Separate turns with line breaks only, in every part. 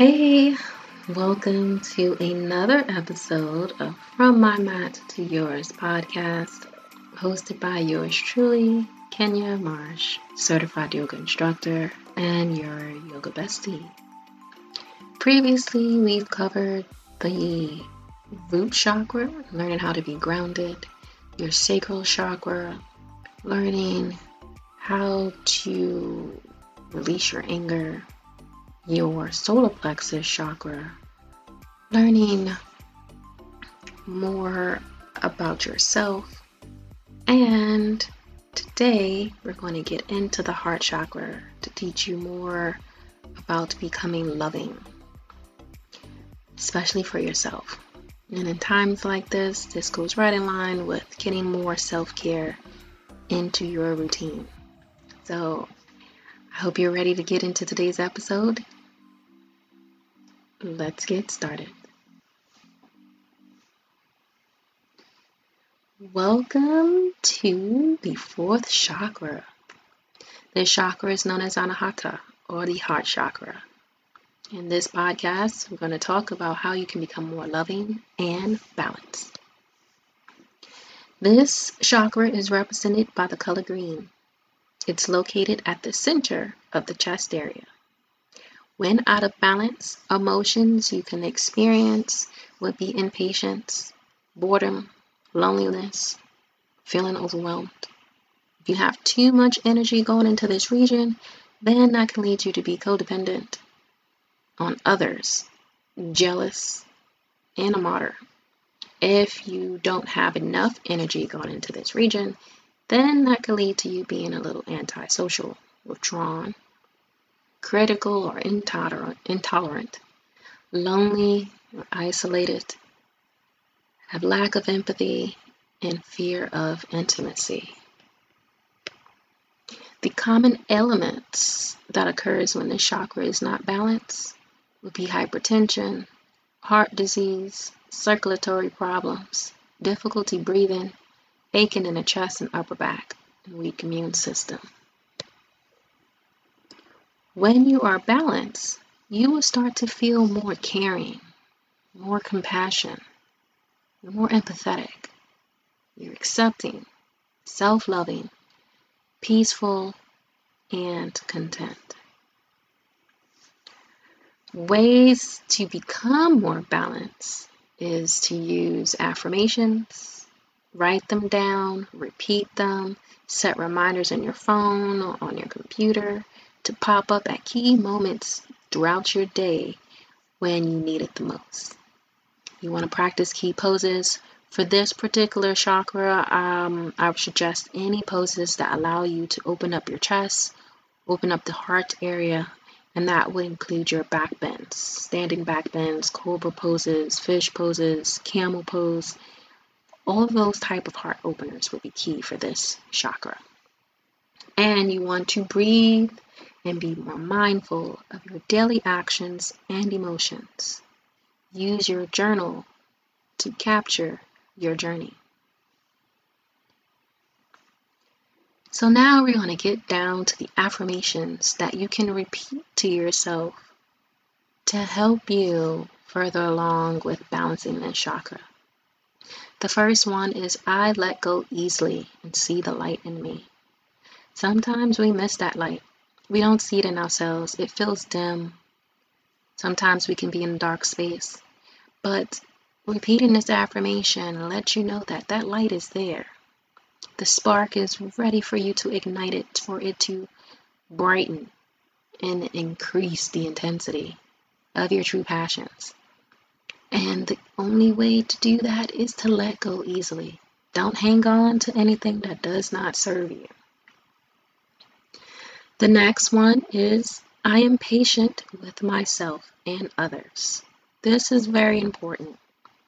Hey, welcome to another episode of From My Mat to Yours podcast, hosted by yours truly, Kenya Marsh, certified yoga instructor and your yoga bestie. Previously, we've covered the root chakra, learning how to be grounded, your sacral chakra, learning how to release your anger, your solar plexus chakra, learning more about yourself, and today we're going to get into the heart chakra to teach you more about becoming loving, especially for yourself. And in times like this, this goes right in line with getting more self care into your routine. So, I hope you're ready to get into today's episode. Let's get started. Welcome to the fourth chakra. This chakra is known as Anahata or the heart chakra. In this podcast, we're going to talk about how you can become more loving and balanced. This chakra is represented by the color green. It's located at the center of the chest area. When out of balance, emotions you can experience would be impatience, boredom, loneliness, feeling overwhelmed. If you have too much energy going into this region, then that can lead you to be codependent on others, jealous, and a martyr. If you don't have enough energy going into this region, then that can lead to you being a little antisocial, withdrawn, critical, or intolerant, lonely or isolated, have lack of empathy, and fear of intimacy. The common elements that occurs when the chakra is not balanced would be hypertension, heart disease, circulatory problems, difficulty breathing, aching in the chest and upper back, and weak immune system. When you are balanced, you will start to feel more caring, more compassion, you're more empathetic. You're accepting, self loving, peaceful, and content. Ways to become more balanced is to use affirmations, write them down, repeat them, set reminders in your phone or on your computer to pop up at key moments throughout your day when you need it the most. You want to practice key poses. For this particular chakra, um, I would suggest any poses that allow you to open up your chest, open up the heart area, and that would include your back bends, standing back bends, cobra poses, fish poses, camel pose. All of those type of heart openers would be key for this chakra. And you want to breathe and be more mindful of your daily actions and emotions. Use your journal to capture your journey. So now we're going to get down to the affirmations that you can repeat to yourself to help you further along with balancing this chakra. The first one is I let go easily and see the light in me. Sometimes we miss that light. We don't see it in ourselves. It feels dim. Sometimes we can be in a dark space. But repeating this affirmation lets you know that that light is there. The spark is ready for you to ignite it, for it to brighten and increase the intensity of your true passions. And the only way to do that is to let go easily. Don't hang on to anything that does not serve you. The next one is I am patient with myself and others. This is very important.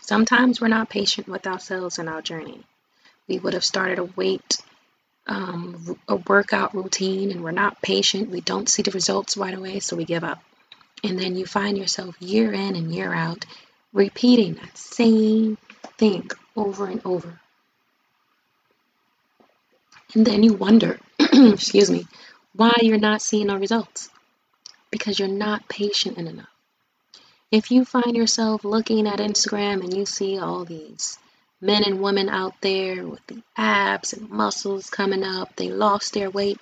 Sometimes we're not patient with ourselves in our journey we would have started a weight um, a workout routine and we're not patient we don't see the results right away so we give up and then you find yourself year in and year out repeating that same thing over and over and then you wonder excuse me why you're not seeing the results because you're not patient enough If you find yourself looking at Instagram and you see all these men and women out there with the abs and muscles coming up, they lost their weight.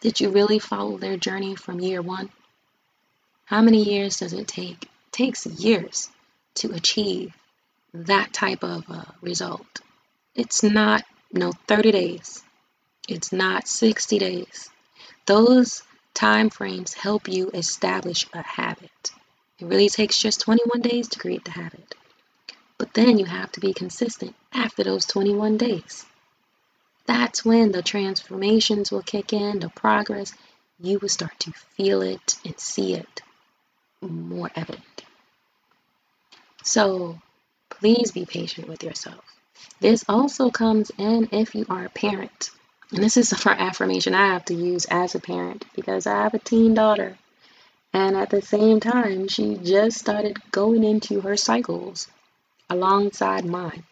Did you really follow their journey from year one? How many years does it take? It takes years to achieve that type of uh, result. It's not, no, 30 days. It's not 60 days. Those time frames help you establish a habit. It really takes just 21 days to create the habit. But then you have to be consistent after those 21 days. That's when the transformations will kick in, the progress. You will start to feel it and see it more evident. So please be patient with yourself. This also comes in if you are a parent. And this is for affirmation I have to use as a parent because I have a teen daughter. And at the same time, she just started going into her cycles alongside mine.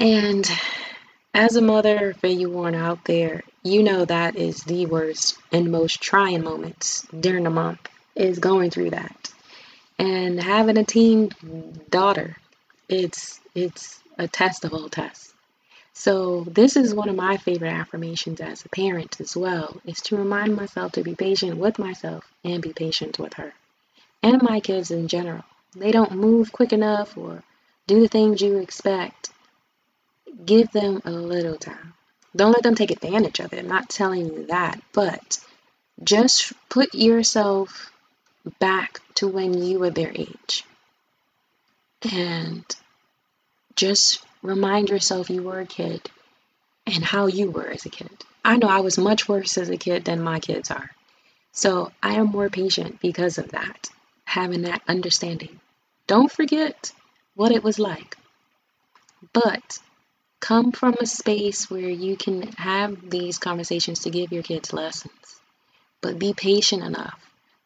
And as a mother for you one out there, you know that is the worst and most trying moments during the month is going through that. And having a teen daughter, it's it's a test of all tests. So this is one of my favorite affirmations as a parent as well, is to remind myself to be patient with myself and be patient with her. And my kids in general. They don't move quick enough or do the things you expect. Give them a little time. Don't let them take advantage of it. I'm not telling you that, but just put yourself back to when you were their age. And just remind yourself you were a kid and how you were as a kid. I know I was much worse as a kid than my kids are. So I am more patient because of that, having that understanding. Don't forget what it was like, but come from a space where you can have these conversations to give your kids lessons. But be patient enough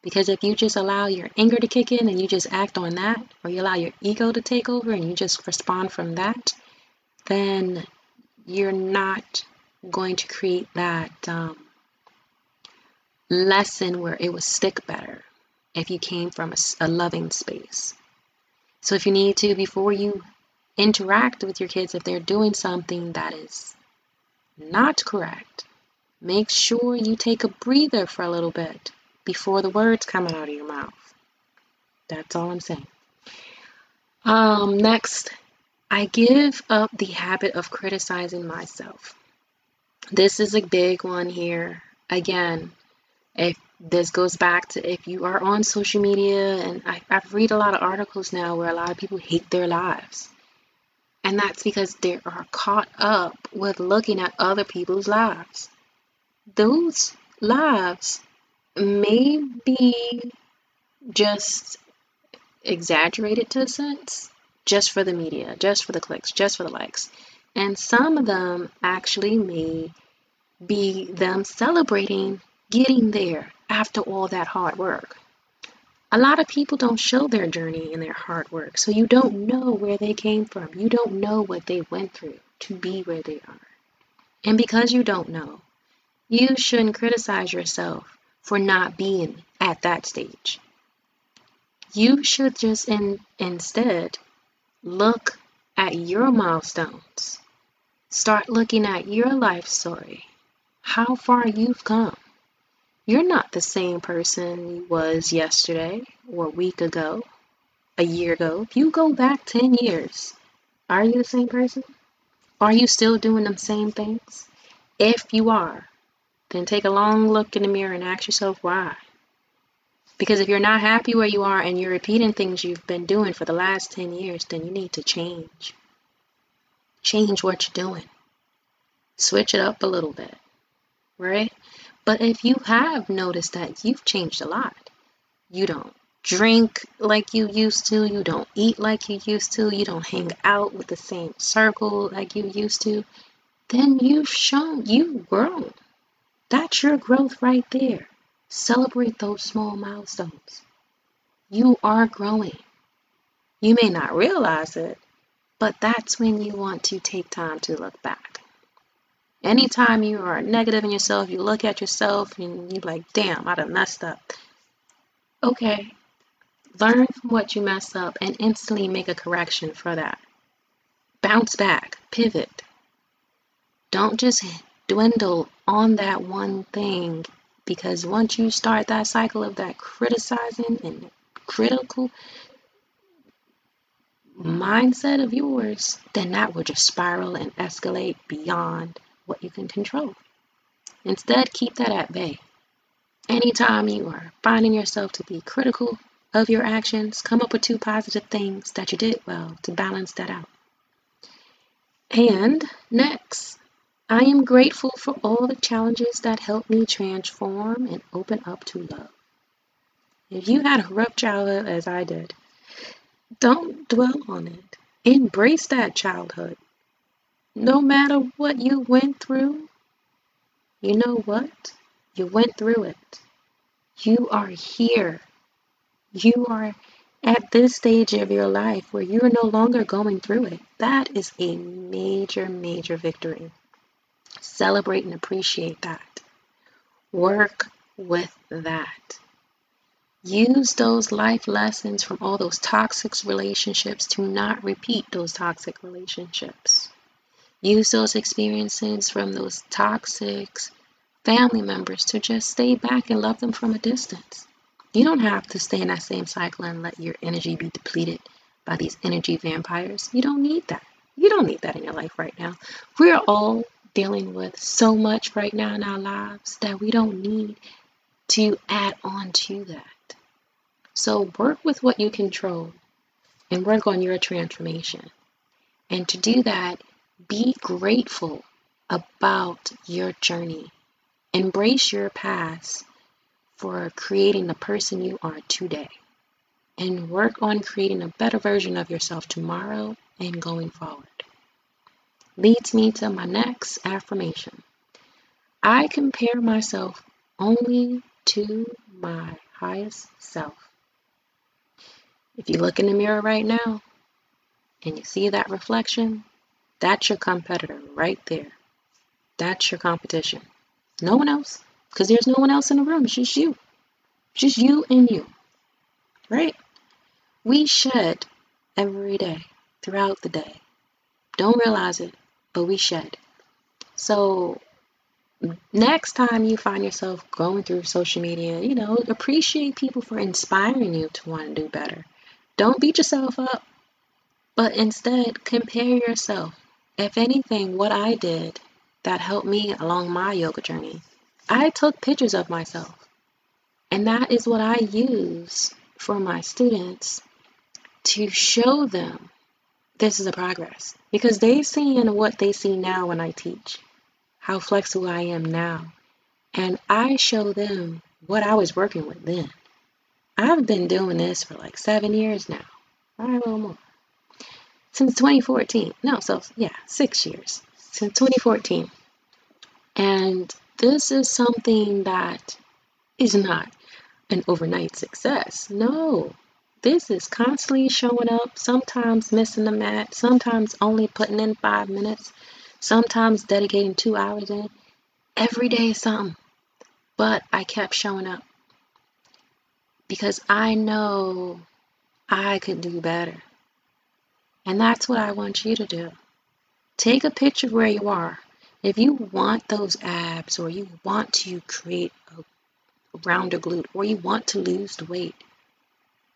because if you just allow your anger to kick in and you just act on that, or you allow your ego to take over and you just respond from that, then you're not going to create that um, lesson where it will stick better if you came from a, a loving space. So if you need to, before you interact with your kids, if they're doing something that is not correct, make sure you take a breather for a little bit before the words coming out of your mouth. That's all I'm saying. Um, next, I give up the habit of criticizing myself. This is a big one here. Again, if this goes back to if you are on social media, and I, I read a lot of articles now where a lot of people hate their lives. And that's because they are caught up with looking at other people's lives. Those lives may be just exaggerated to a sense, just for the media, just for the clicks, just for the likes. And some of them actually may be them celebrating getting there after all that hard work. A lot of people don't show their journey and their hard work, so you don't know where they came from. You don't know what they went through to be where they are. And because you don't know, you shouldn't criticize yourself for not being at that stage. You should just in, instead look at your milestones. Start looking at your life story, how far you've come. You're not the same person you was yesterday or a week ago, a year ago. If you go back 10 years, are you the same person? Are you still doing the same things? If you are, then take a long look in the mirror and ask yourself why. Because if you're not happy where you are and you're repeating things you've been doing for the last 10 years, then you need to change. Change what you're doing. Switch it up a little bit, right? But if you have noticed that you've changed a lot, you don't drink like you used to, you don't eat like you used to, you don't hang out with the same circle like you used to, then you've shown you've grown. That's your growth right there. Celebrate those small milestones. You are growing. You may not realize it, but that's when you want to take time to look back. Anytime you are negative in yourself, you look at yourself and you're like, damn, I done messed up. Okay, Learn from what you mess up and instantly make a correction for that. Bounce back, pivot. Don't just dwindle on that one thing because once you start that cycle of that criticizing and critical mindset of yours, then that will just spiral and escalate beyond what you can control. Instead, keep that at bay. Anytime you are finding yourself to be critical of your actions, come up with two positive things that you did well to balance that out. And next, I am grateful for all the challenges that helped me transform and open up to love. If you had a rough childhood as I did, don't dwell on it. Embrace that childhood. No matter what you went through, you know what? You went through it. You are here. You are at this stage of your life where you are no longer going through it. That is a major, major victory. Celebrate and appreciate that. Work with that. Use those life lessons from all those toxic relationships to not repeat those toxic relationships. Use those experiences from those toxic family members to just stay back and love them from a distance. You don't have to stay in that same cycle and let your energy be depleted by these energy vampires. You don't need that. You don't need that in your life right now. We're all dealing with so much right now in our lives that we don't need to add on to that. So work with what you control and work on your transformation. And to do that, be grateful about your journey. Embrace your past for creating the person you are today. And work on creating a better version of yourself tomorrow and going forward leads me to my next affirmation. I compare myself only to my highest self. If you look in the mirror right now and you see that reflection, that's your competitor right there. That's your competition. No one else, because there's no one else in the room. It's just you. just you and you. Right? We shed every day, throughout the day. Don't realize it, but we should. So next time you find yourself going through social media, you know, appreciate people for inspiring you to want to do better. Don't beat yourself up, but instead compare yourself. If anything, what I did that helped me along my yoga journey, I took pictures of myself. And that is what I use for my students to show them this is a progress because they see in what they see now when I teach, how flexible I am now. And I show them what I was working with then. I've been doing this for like seven years now, a little more. Since 2014. No, so yeah, six years. Since 2014. And this is something that is not an overnight success. No, this is constantly showing up, sometimes missing the mat, sometimes only putting in five minutes, sometimes dedicating two hours in. Every day is something. But I kept showing up because I know I could do better. And that's what I want you to do. Take a picture of where you are. If you want those abs, or you want to create a rounder glute, or you want to lose the weight,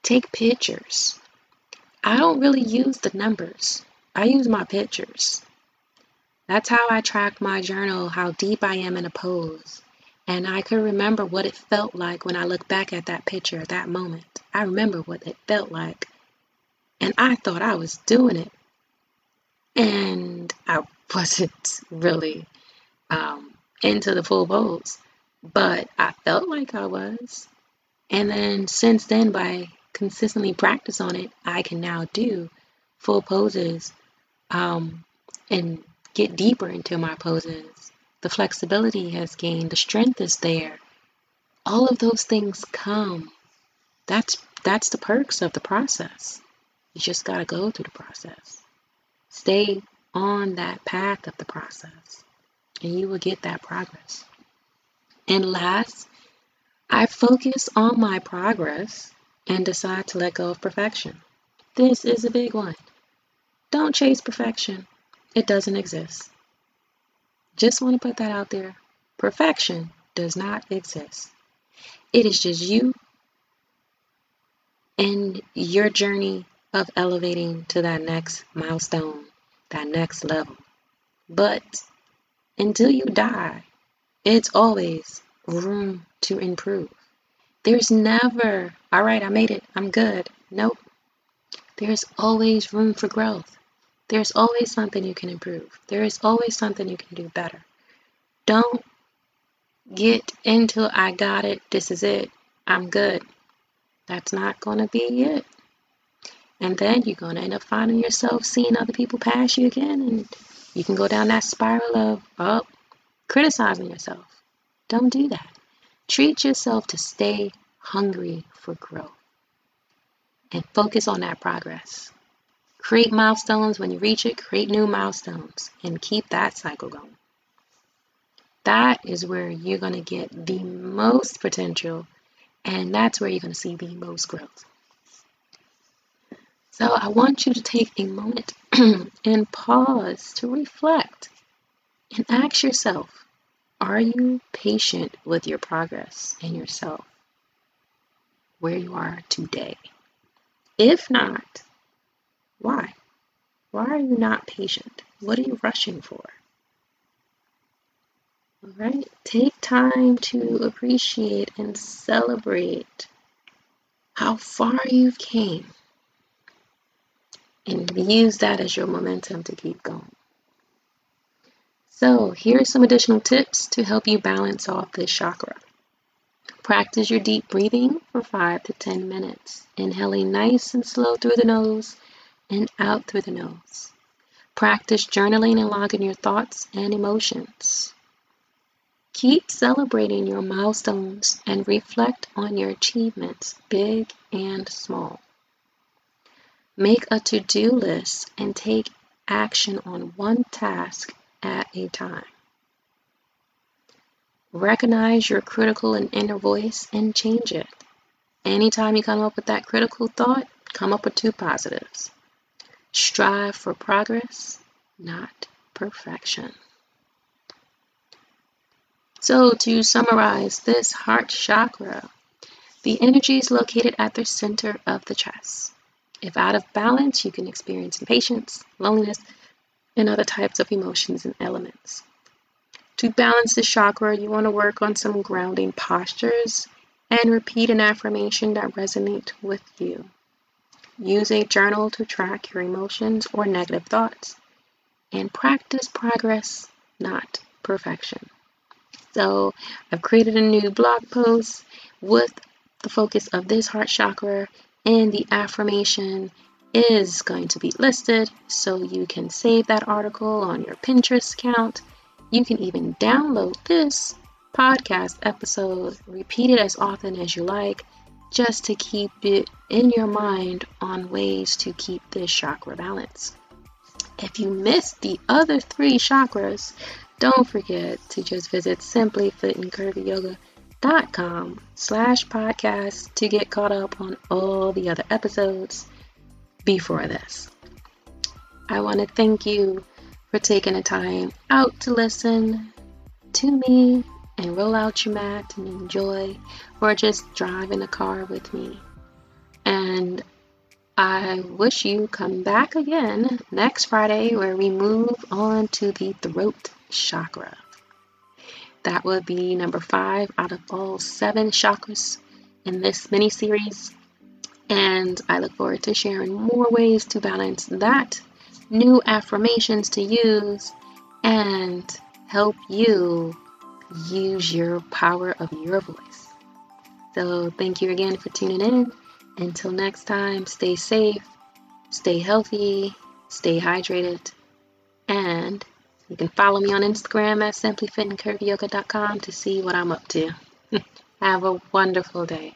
Take pictures. I don't really use the numbers. I use my pictures. That's how I track my journal, how deep I am in a pose. And I can remember what it felt like when I look back at that picture at that moment. I remember what it felt like. And I thought I was doing it. And I wasn't really um, into the full pose, but I felt like I was. And then since then, by consistently practice on it, I can now do full poses um, and get deeper into my poses. The flexibility has gained, the strength is there. All of those things come. That's that's the perks of the process. You just got to go through the process. Stay on that path of the process, and you will get that progress. And last, I focus on my progress and decide to let go of perfection. This is a big one. Don't chase perfection, it doesn't exist. Just want to put that out there. Perfection does not exist. It is just you and your journey of elevating to that next milestone, that next level. But until you die, it's always room to improve. There's never, all right, I made it, I'm good. Nope. There's always room for growth. There's always something you can improve. There is always something you can do better. Don't get into I got it, this is it, I'm good. That's not going to be it. And then you're going to end up finding yourself seeing other people pass you again. And you can go down that spiral of, oh, criticizing yourself. Don't do that. Treat yourself to stay hungry for growth and focus on that progress. Create milestones when you reach it, create new milestones, and keep that cycle going. That is where you're going to get the most potential, and that's where you're going to see the most growth. So I want you to take a moment and pause to reflect and ask yourself Are you patient with your progress and yourself where you are today? If not, why? Why are you not patient? What are you rushing for? All right, take time to appreciate and celebrate how far you've came and use that as your momentum to keep going. So, here are some additional tips to help you balance off this chakra. Practice your deep breathing for 5 to 10 minutes, inhaling nice and slow through the nose and out through the nose. Practice journaling and logging your thoughts and emotions. Keep celebrating your milestones and reflect on your achievements, big and small. Make a to do list and take action on one task at a time. Recognize your critical and inner voice and change it. Anytime you come up with that critical thought, come up with two positives. Strive for progress, not perfection. So, to summarize this heart chakra, the energy is located at the center of the chest. If out of balance, you can experience impatience, loneliness, and other types of emotions and elements. To balance the chakra, you want to work on some grounding postures and repeat an affirmation that resonates with you. Use a journal to track your emotions or negative thoughts. And practice progress, not perfection. So, I've created a new blog post with the focus of this heart chakra and the affirmation is going to be listed so you can save that article on your Pinterest account. You can even download this podcast episode, repeat it as often as you like, just to keep it in your mind on ways to keep this chakra balance. If you missed the other three chakras, don't forget to just visit simplyfitandcurvyyoga.com slash podcast to get caught up on all the other episodes before this. I want to thank you for taking the time out to listen to me and roll out your mat and enjoy or just drive in the car with me. And I wish you come back again next Friday where we move on to the throat chakra. That would be number five out of all seven chakras in this mini series. And I look forward to sharing more ways to balance that, new affirmations to use, and help you use your power of your voice. So, thank you again for tuning in. Until next time, stay safe, stay healthy, stay hydrated, and you can follow me on Instagram at simplyfitandcurvyyoga.com to see what I'm up to. Have a wonderful day.